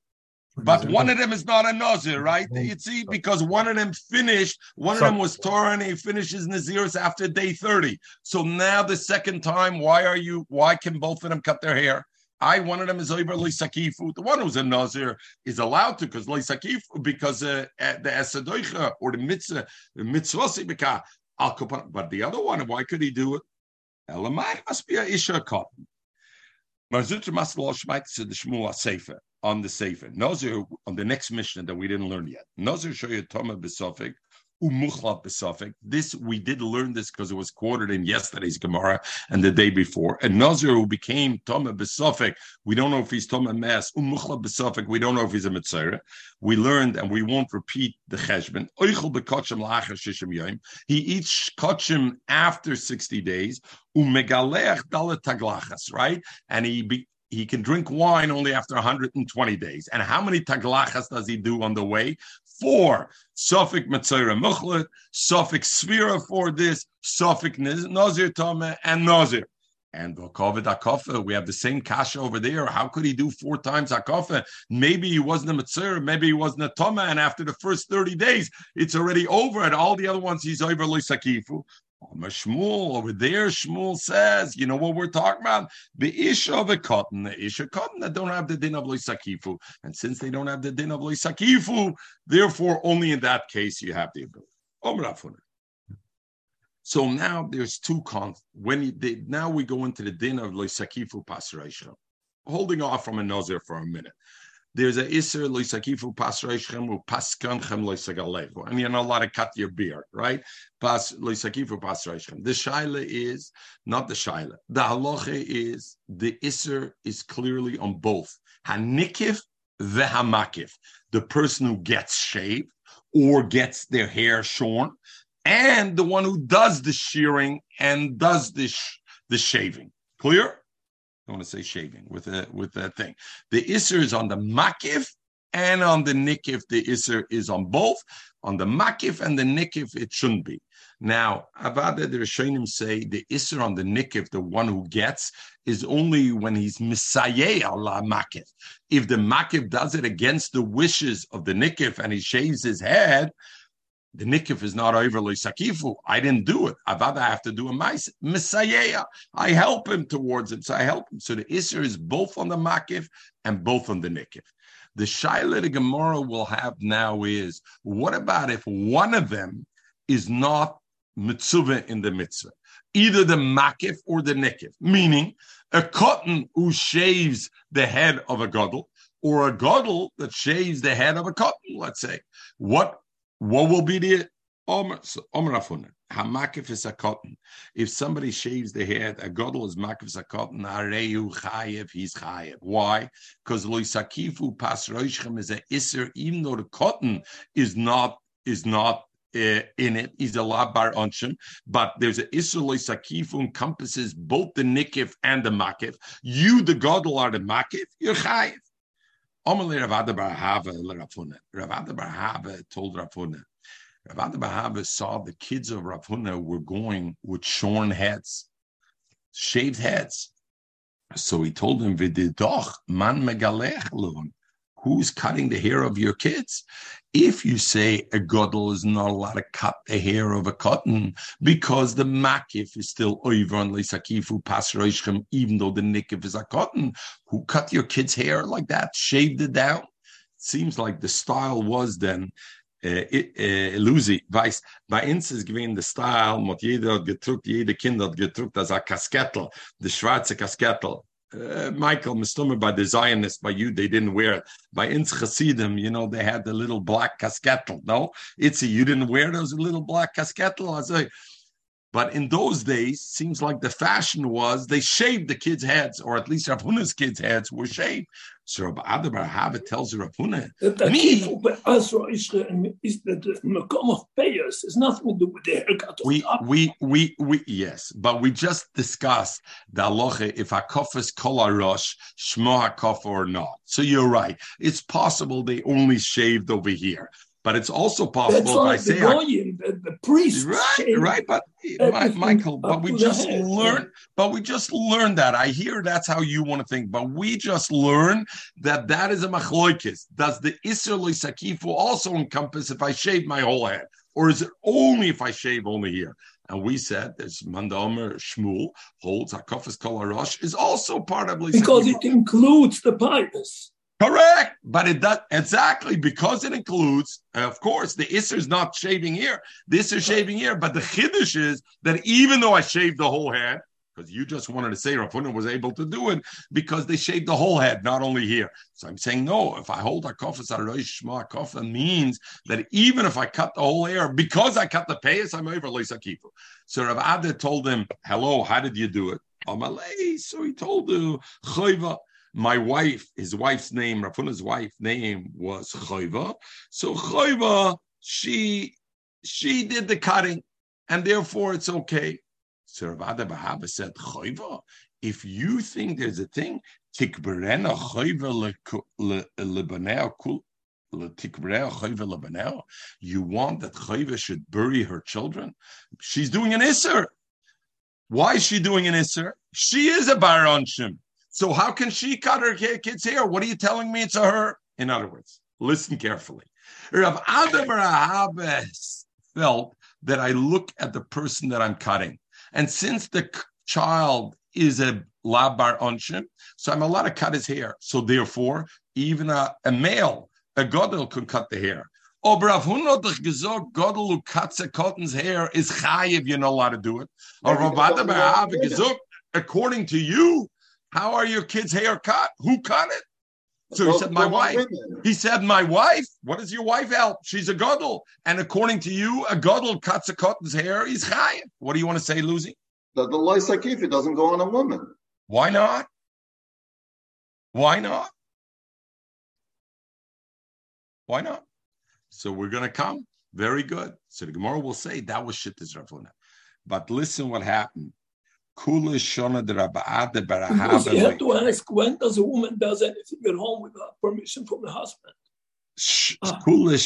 But one of them is not a Nazir, right? You see, because one of them finished, one of them was Torah and he finishes Naziris after day 30. So now the second time, why are you, why can both of them cut their hair? I one of them is Oiber Sakifu. The one who's a Nazir is allowed to because Sakifu, because uh, the Esadoicha or the mitzvah, mitzvah but the other one, why could he do it? Elamai must be a Isha cotton. Marzut Masal Shmaitz the Shmuel Sefer on the Sefer. Nazir on the next mission that we didn't learn yet. Nazir Shoyatoma Besofik umuchlat besafik. This we did learn this because it was quoted in yesterday's Gemara and the day before. And Nazir who became Toma besafik, we don't know if he's Toma Mas umuchlat besafik. We don't know if he's a Mitzvah. We learned, and we won't repeat the cheshbon. Oichel bekotchem lacher shishim yom. He eats kotchem after sixty days. Umegaleach dalet taglachas, right? And he be, he can drink wine only after 120 days. And how many taglachas does he do on the way? Four. Sofek Matzera Muchlet, Sofek Svira for this, Sofek Nazir Tome, and Nazir. And Kovid Akofa, we have the same kasha over there. How could he do four times Akofa? Maybe he wasn't a Mitzvah, maybe he wasn't a Toma, and after the first 30 days, it's already over, and all the other ones he's over Sakifu. Shmuel over there, Shmuel says, you know what we're talking about? The Isha of a cotton, the Isha cotton that don't have the din of Loisakifu. And since they don't have the din of Loisakifu, therefore only in that case you have the ability. So now there's two cons. When they, now we go into the din of loisakifu pasration, holding off from a nazir for a minute. There's a iser loisakifu pasreichem u paskanchem loisagalevu. And you're not allowed to cut your beard, right? Pas loisakifu pasreichem. The shaila is not the shaila. The halacha is the iser is clearly on both hanikif vehamakif. The person who gets shaved or gets their hair shorn, and the one who does the shearing and does the sh- the shaving. Clear? I want to say shaving with a with that thing. The isser is on the makif and on the nikif. The isser is on both. On the makif and the nikif, it shouldn't be. Now, Avada the Rishonim say the isser on the nikif, the one who gets, is only when he's misayeh Allah makif. If the makif does it against the wishes of the nikif and he shaves his head, the nikif is not overly sakifu. I didn't do it. Avada I have to do a misayeh. I help him towards him, so I help him. So the isser is both on the makif and both on the nikif. The shaila the Gemara will have now is what about if one of them is not mitzvah in the mitzvah, either the makif or the nikif, meaning a cotton who shaves the head of a gadol or a gadol that shaves the head of a cotton. Let's say what what will be the Omer Hamakif is a cotton. If somebody shaves the head, a godel is makif is a cotton. Areu chayev, he's chayev. Why? Because loisakifu pas roishchem is a iser, even though the cotton is not is not uh, in it. He's a labar onshim, but there's a iser loisakifu encompasses both the nikif and the makif. You, the godel, are the makif. You're chayev. Amalei Rav Barahava Ravuna. Rav Barahava told Ravuna. Rav Barahava saw the kids of Ravuna were going with shorn heads, shaved heads. So he told him, "V'didoch man megalech lun." Who's cutting the hair of your kids? If you say a godel is not allowed to cut the hair of a cotton because the makif is still over on lisakifu pasroishchem, even though the nikif is a cotton, who cut your kid's hair like that, shaved it down? Seems like the style was then Lucy weiß, bei uns ist gewesen der Style, mit jeder hat gedruckt, jede Kind hat gedruckt, als ein Kaskettel, the schwarze Kaskettel. Uh, Michael Mistumer by the Zionists, by you, they didn't wear it. By Inz Chassidim, you know, they had the little black casquetle. No, Itzi, you didn't wear those little black casquetle. I say, but in those days, seems like the fashion was they shaved the kids' heads, or at least Rav Huna's kids' heads were shaved. So Rabbi Adabar Hava tells Rav Huna, me, is that the payers has nothing to do with the haircut. We, we, we, we, yes, but we just discussed the aloche if hakofis kol arosh shmo hakof or not. So you're right. It's possible they only shaved over here. But it's also possible That's if I say goyim, the, the priest, right, right. But Michael, but we just learned, but we just learned that. I hear that's how you want to think, but we just learned that that is a machloikis. Does the Isser Sakifu also encompass if I shave my whole head, or is it only if I shave only here? And we said there's Mandamer Shmuel holds Hakafas Kol is also part of because it includes the pious. Correct, but it does exactly because it includes, of course, the Isser is not shaving here. This is shaving here, but the chiddush is that even though I shaved the whole head, because you just wanted to say Rafuna was able to do it because they shaved the whole head, not only here. So I'm saying no. If I hold a kofas shma kofa means that even if I cut the whole hair because I cut the payas, I'm over kifu. So Rav Ada told him, "Hello, how did you do it?" Amalei. So he told the chayva my wife, his wife's name, Rafuna's wife's name was Chayva. So Chayva, she she did the cutting, and therefore it's okay. So Rav Bahaba said, Chayva, if you think there's a thing, tikberena Chayva lebanea. You want that Chayva should bury her children? She's doing an Isser. Why is she doing an Isser? She is a Baronshim. So how can she cut her kid's hair? What are you telling me to her? In other words, listen carefully. Rav Adam felt that I look at the person that I'm cutting. And since the child is a labar onshim, so I'm allowed to cut his hair. So therefore, even a, a male, a godel, can cut the hair. Aber Rav Huna hat doch gesagt, Godel Katze Cotton's hair is chayiv, you're not allowed to do it. Or Rav Adabar gesagt, according to you, how are your kids' hair cut? Who cut it? So he said, my wife. He said, my wife. What does your wife help? She's a godel. And according to you, a godel cuts a cotton's hair. He's chayiv. What do you want to say, Lucy? That the loisakif, it doesn't go on a woman. Why not? Why not? Why not? So we're going to come. Very good. So the Gemara will say that was Ravuna. But listen what happened. Kula Shona de Rabbaade Barahava. You have to ask when does a woman does anything at home without permission from the husband? Ah. Kula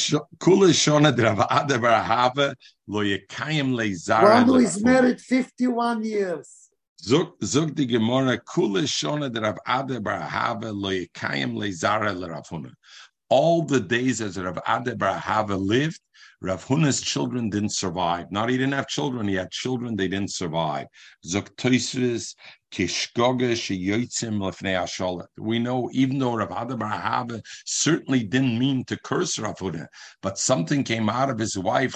Shona de Rabbaade Barahava lo yekayim leizara. One who is married 51 years. Zog die Gemara, Kula Shona de Rabbaade Barahava lo yekayim leizara le Ravuna all the days as Rav Ade Barahava lived, Rav Huna's children didn't survive. Not he didn't have children, he had children, they didn't survive. We know even though Rav Barahava certainly didn't mean to curse Rav Huna, but something came out of his wife,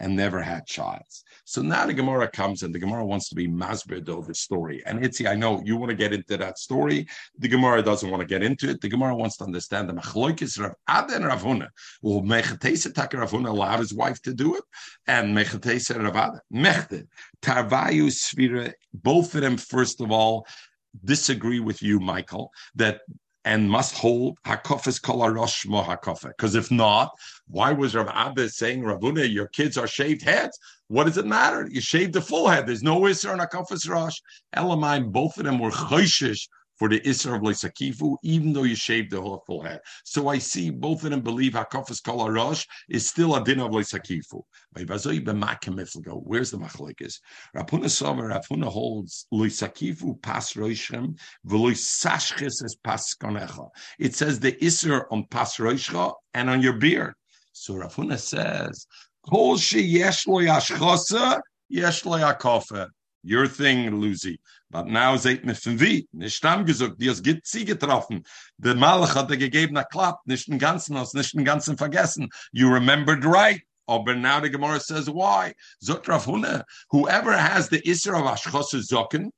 and never had child. So now the Gemara comes and the Gemara wants to be masbid of the story. And Itzi, I know you want to get into that story. The Gemara doesn't want to get into it. The Gemara wants to understand the machloikis Rav Ada and Rav Huna. Well, Mechatesa Taka Rav Huna allowed his wife to do it, and Mechatesa Rav Ada. Mechte, Tarvayu Svira, both of them, first of all, disagree with you, Michael, that and must hold hakofes kol arosh mo. Because if not, why was Rav Abba saying, Ravuna, your kids are shaved heads? What does it matter? You shaved the full head. There's no Isser on hakofes rosh. Elamine, both of them were choishish for the Isser of Leisakifu, even though you shaved the whole full head. So I see both of them believe Hakafas Kol Arosh is still a din of Leisakifu. Where's the machlekes? Rapuna Somer, Rapuna holds Leisakifu pas roishem, v'loisashches es pas konecha. It says the Isser on pas roishcha and on your beard. So Rapuna says, Kol she yesh lo yashchosa, yesh lo. Your thing, Lucy. But now seht mir von wie, nicht haben gesagt, die es gibt sie getroffen. Der Malach hat er gegeben, er klappt, nicht den ganzen, aus nicht den ganzen vergessen. You remembered right. Aber now the Gemara says, why? Zot Rav Huna, whoever has the Isra of Ashchos Zokin,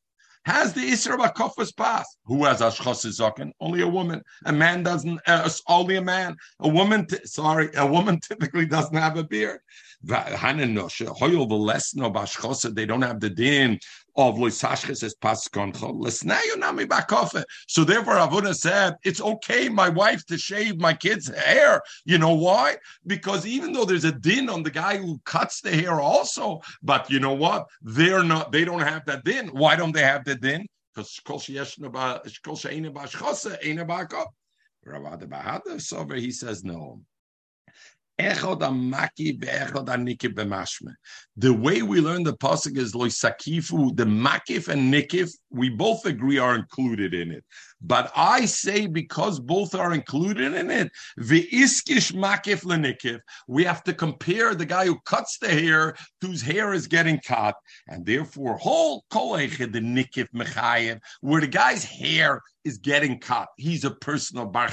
has the Isra of Akofas Pas. Who has Ashchos Zokin? Only a woman. A man doesn't, uh, only a man. A woman, sorry, a woman <laughs> typically doesn't have a beard. They don't have the din of loisashches as paskoncho. So therefore, Avuna said it's okay, my wife, to shave my kid's hair. You know why? Because even though there's a din on the guy who cuts the hair also, but you know what? They're not. They don't have that din. Why don't they have the din? Because he says no. The way we learn the pasuk is loisakifu. The makif and nikif, we both agree are included in it. But I say because both are included in it, the iskish makif lenikif, we have to compare the guy who cuts the hair, whose hair is getting cut, and therefore whole koleche the nikif mechayev, where the guy's hair is getting cut. He's a personal bar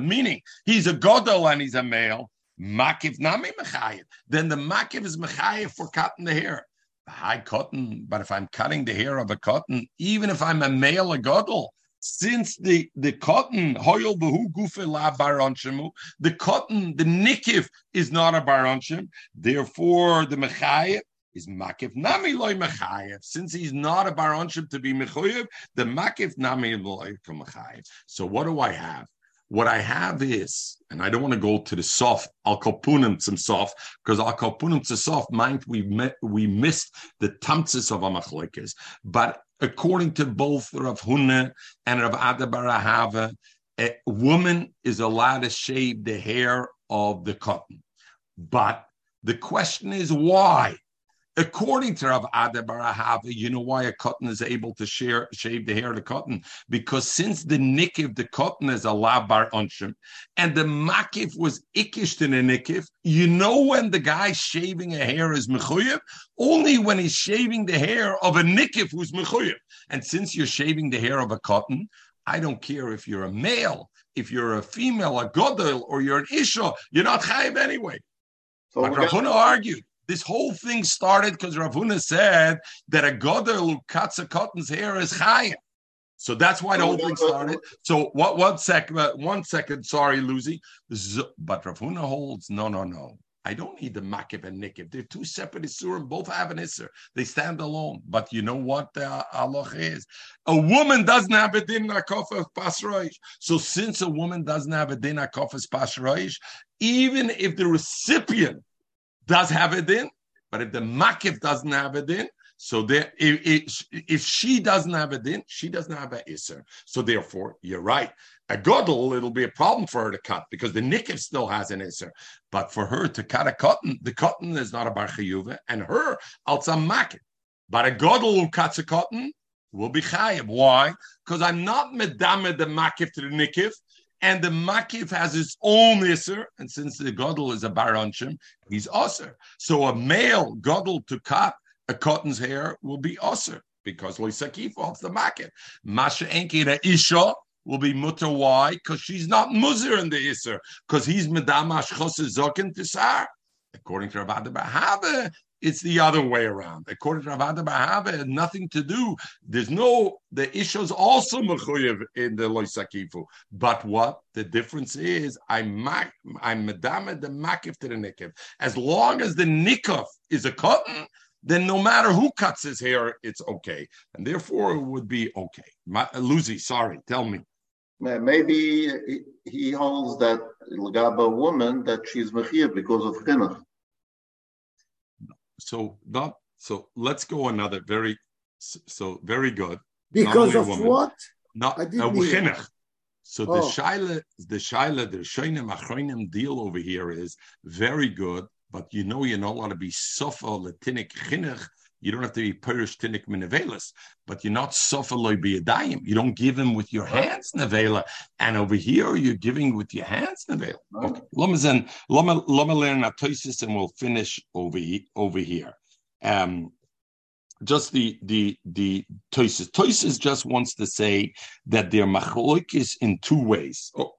meaning he's a godol and he's a male. Makif nami mechayev. Then the makif is mechayev for cutting the hair. High cotton, but if I'm cutting the hair of a cotton, even if I'm a male a godel, since the the cotton hoyel behu gufe la baronshemu, the cotton the nikif is not a baronshim, therefore the mechayev is makif nami loy mechayev. Since he's not a baronshim to be mechayev, the makif nami loy mechayev. So what do I have? What I have is, and I don't want to go to the soft, al kopunim some soft, because al kopunim to soft mind we met, we missed the tamtzis of amachlekes. But according to both Rav Huna and Rav Adabarahava, a woman is allowed to shave the hair of the cotton. But the question is why? According to Rav Ada Barahava, you know why a cotton is able to share, shave the hair of the cotton? Because since the nikif, the cotton is a labar unshim, and the makif was ikish in a nikif, you know when the guy shaving a hair is mechuyev? Only when he's shaving the hair of a nikif who's mechuyev. And since you're shaving the hair of a cotton, I don't care if you're a male, if you're a female, a godel, or you're an isha, you're not chayiv anyway. So but Rav Huna argued. This whole thing started because Rav Huna said that a godel who cuts a cotton's hair is chayiv. So that's why the whole thing started. So what? One second. Uh, one second. Sorry, Lucy. But Rav Huna holds no, no, no. I don't need the Makiv and Nikiv. They're two separate Isurim, both have an Isser. They stand alone. But you know what the Allah is? A woman doesn't have a din akofas pasroish. So since a woman doesn't have a din akofas pasroish, even if the recipient does have a din, but if the Makiv doesn't have a din, so there, if, if, she doesn't have a din, she doesn't have a iser. So therefore, you're right. A godel, it'll be a problem for her to cut because the nikiv still has an iser. But for her to cut a cotton, the cotton is not a bar and her also makit. But a godel who cuts a cotton will be chayiv. Why? Because I'm not medame the makif to the nikiv, and the makif has its own iser, and since the godel is a baronchim, he's usher. So a male godel to cut a cotton's hair will be usher because loisakif off the market. Masha enkira isha will be mutter. Why? Because she's not muzir in the iser. Because he's medamash zokin tisar. According to Rabbi Bahava, it's the other way around. According to Rabbi Bahava, it had nothing to do. There's no the issues also mechuyev in the loisakifu. But what the difference is, I'm I'm medama the makif to the nikif. As long as the nikuf is a cotton, then no matter who cuts his hair, it's okay. And therefore it would be okay. My, sorry, tell me. Maybe he holds that Lagaba woman that she's Mechir because of chinuch. So not so let's go another very so very good. Because of woman, what? Not a chinuch. So oh. the shaila, the shaila, the shoinim achroinim deal over here is very good but you know you're not allowed to be sofa latinik chinuch. You don't have to be perish tinik minevelas, but you're not sofa loy biyadayim. You don't give him with your hands nevela, and over here you're giving with your hands nevela. Okay, lama learn atosis, and we'll finish over over here. Um, just the the the Toises. Toises just wants to say that they're machloikis in two ways. Oh,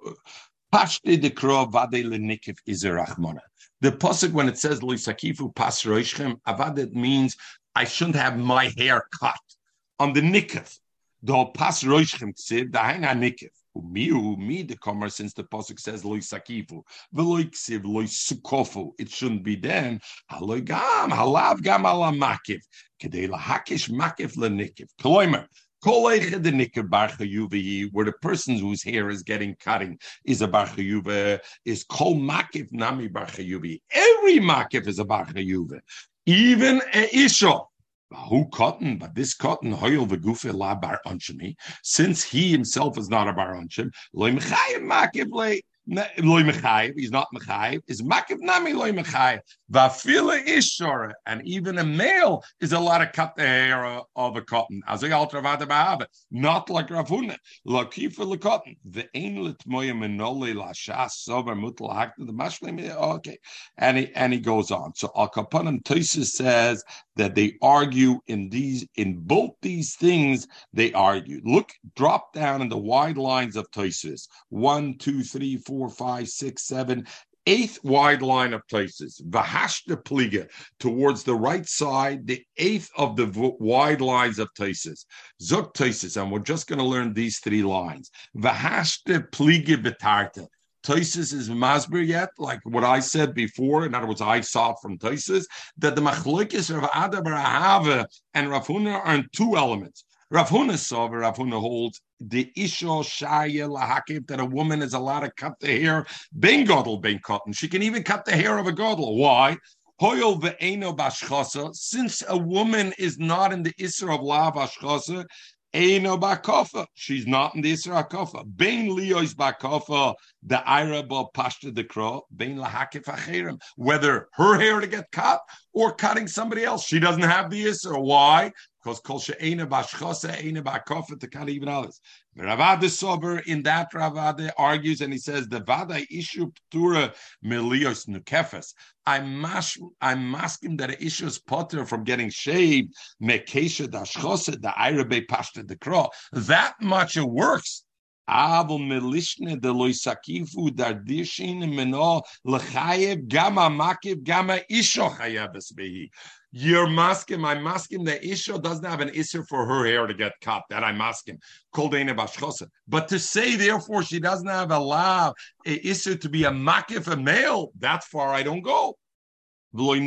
Pashte de vade lenikif is a rachmona. The pasuk when it says loisakifu pas roishchem avad it means I shouldn't have my hair cut on the nikif. The pas roishchem tzid the hang nikif. Who me the comer since the pasuk says loisakifu veloiksiv loisukofu. It shouldn't be then. Haloigam halav gam ala makif kedei lahakish makif lenikif. Kloimer where the person whose hair is getting cutting is a barchayuva, is kol makif nami barchayuvi. Every makif is a barchayuva, even a isha. Who cotton, but this cotton hoyel v'gufe la bar since he himself is not a bar onshim, loy mechayim makif le loy mechayiv, he's not mechayiv, is makiv nami loy mechayiv. Vafila ishora, and even a male is allowed to cut the hair of a cotton. As a alter vada not like Ravuna. Lakifa the cotton. The ainlet moya menole la shas sober mutal hakta the mashlim. Okay, and he and he goes on. So Al Kapanim Tosis says that they argue in these in both these things. They argue. Look, drop down in the wide lines of Tosis. One, two, three, four, five, six, seven, eighth wide line of places. Vahashta pliga towards the right side, the eighth of the v- wide lines of Taisis. Zuk and we're just going to learn these three lines. Vahashta pliga betarta. Taisis is masber yet, like what I said before. In other words, I saw from Taisis that the machlokes of Adam and Rafuna are in two elements. Rav Huna saw, Rav Huna holds the isha shaya lahakib that a woman is allowed to cut the hair ben godel ben cotton. She can even cut the hair of a godel. Why? Hoyol ve'eno bashchasa. Since a woman is not in the isra of la bashchasa, Eino bakofa. She's not in the Isra kofa. Bein Leo's bakofa, the Ira ba pashta the crow, bein lahakif acherim. Whether her hair to get cut or cutting somebody else, she doesn't have the Isra. Why? because kol she'ena bashchasa ena bakofa to cut even others. Ravada Sober in that Ravada argues and he says the Vada issue ptura milios nukefes. I'm mas I'm masking that it issues potter from getting shaved mekesha dashchosa the irabe pashta the crow. That much it works Avol melishne de loisakifu dardishin meno lechayev gama makiv gama isho chayabes behi. You're masking, I'm masking the Isha doesn't have an Isser for her hair to get cut. That I'm masking. But to say, therefore, she doesn't have a law, a Isser to be a makif, a male, that far I don't go. I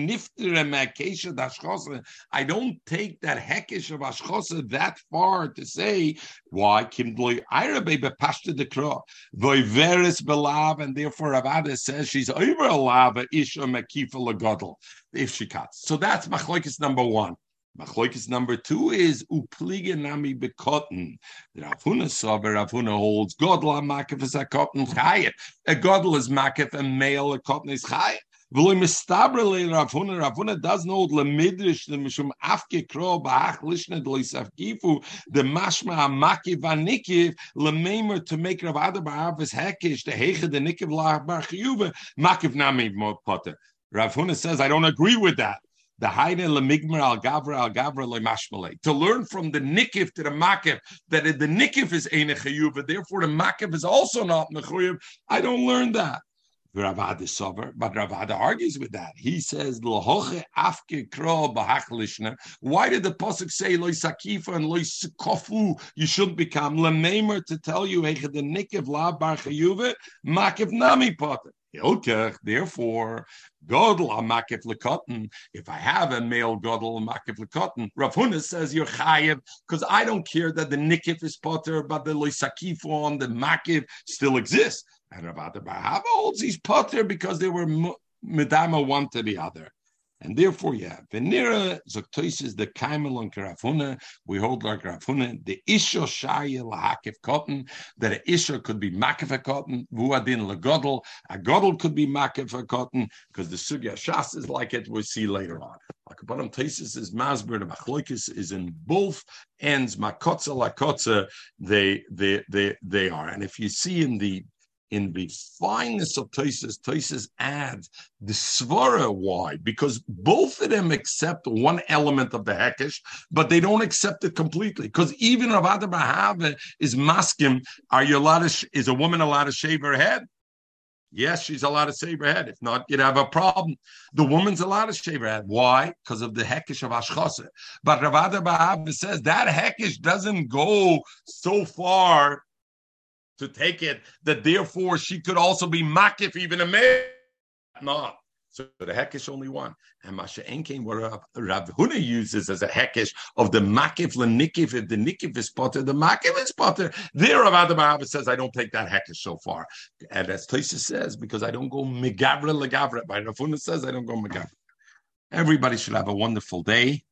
don't take that hekish of ashchosa that far to say why kimdloy irabe bepashta the kro voiveris belav and therefore Avada says she's over a lava isha makifa lagadol if she cuts. So that's machlokes number one. Machlokes number two is upliga nami bekotten. Rafuna sover Rafuna holds godla makif is a cotton chayet. A godl is makif and male a cotton is chayet. V'loy mistabre Ravuna, Ravuna does midrash the mishum afke kro ba'ach lishne the mashma amaki lemeimer to make Rav Adar hekish the heche the nikiv la'ach bar chiyuva makiv nami potter. Rav Huna says I don't agree with that. The Haine Lemigmer al Gavra al Gavra Lemashmale. To learn from the Nikif to the Makif that the Nikif is Eine Chayuva, therefore the Makif is also not Mechuyev. I don't learn that. Ravada Sover, but Ravada argues with that. He says, "Lo hocha afke kro Why did the Pasuk say Loi Sakifa and Loi Kofu? You shouldn't become Lememer to tell you the Nikiv La Bar Chayuve, Makiv Nami Potter. Therefore, Godel makif lekotten. If I have a male Godel makif lekotten, Rav Huna says you're chayiv because I don't care that the nikif is potter, but the loisakifon, the makif still exists. And Rav Bahava holds he's potter because they were medama one to the other. And therefore, yeah, Venera Zoktoisis the Kaimel on Karafuna, we hold like Karafuna, the Isha Shaya Lahakif Cotton, that a Isha could be Makif cotton, Vuadin Lagodel, a Godel could be Makif cotton, because the Sugya Shas is like it, we'll see later on. Akabaram Tesis is Masber, the Machloikis is in both ends, Makotza Lakotza, they, they, they, they are. And if you see in the in the fineness of Tosis, Tosis adds the Svara. Why? Because both of them accept one element of the Hekesh, but they don't accept it completely. Because even Ravada Bahava is maskim, are you allowed to, is a woman allowed to shave her head? Yes, she's allowed to shave her head. If not, you'd have a problem. The woman's allowed to shave her head. Why? Because of the hekish of Ashchasa. But Ravada Bahava says that hekish doesn't go so far to take it that therefore she could also be makif, even a man. No. So the hekish only one. And Masha Enkein, where Rav Huna uses as a hekish of the makif lenikif, if the nikif is potter, the makif is potter. There Rav Adam says, I don't take that hekish so far. And as Taisa says, because I don't go megavra legavra. By Rav Huna says, I don't go megavra. Everybody should have a wonderful day.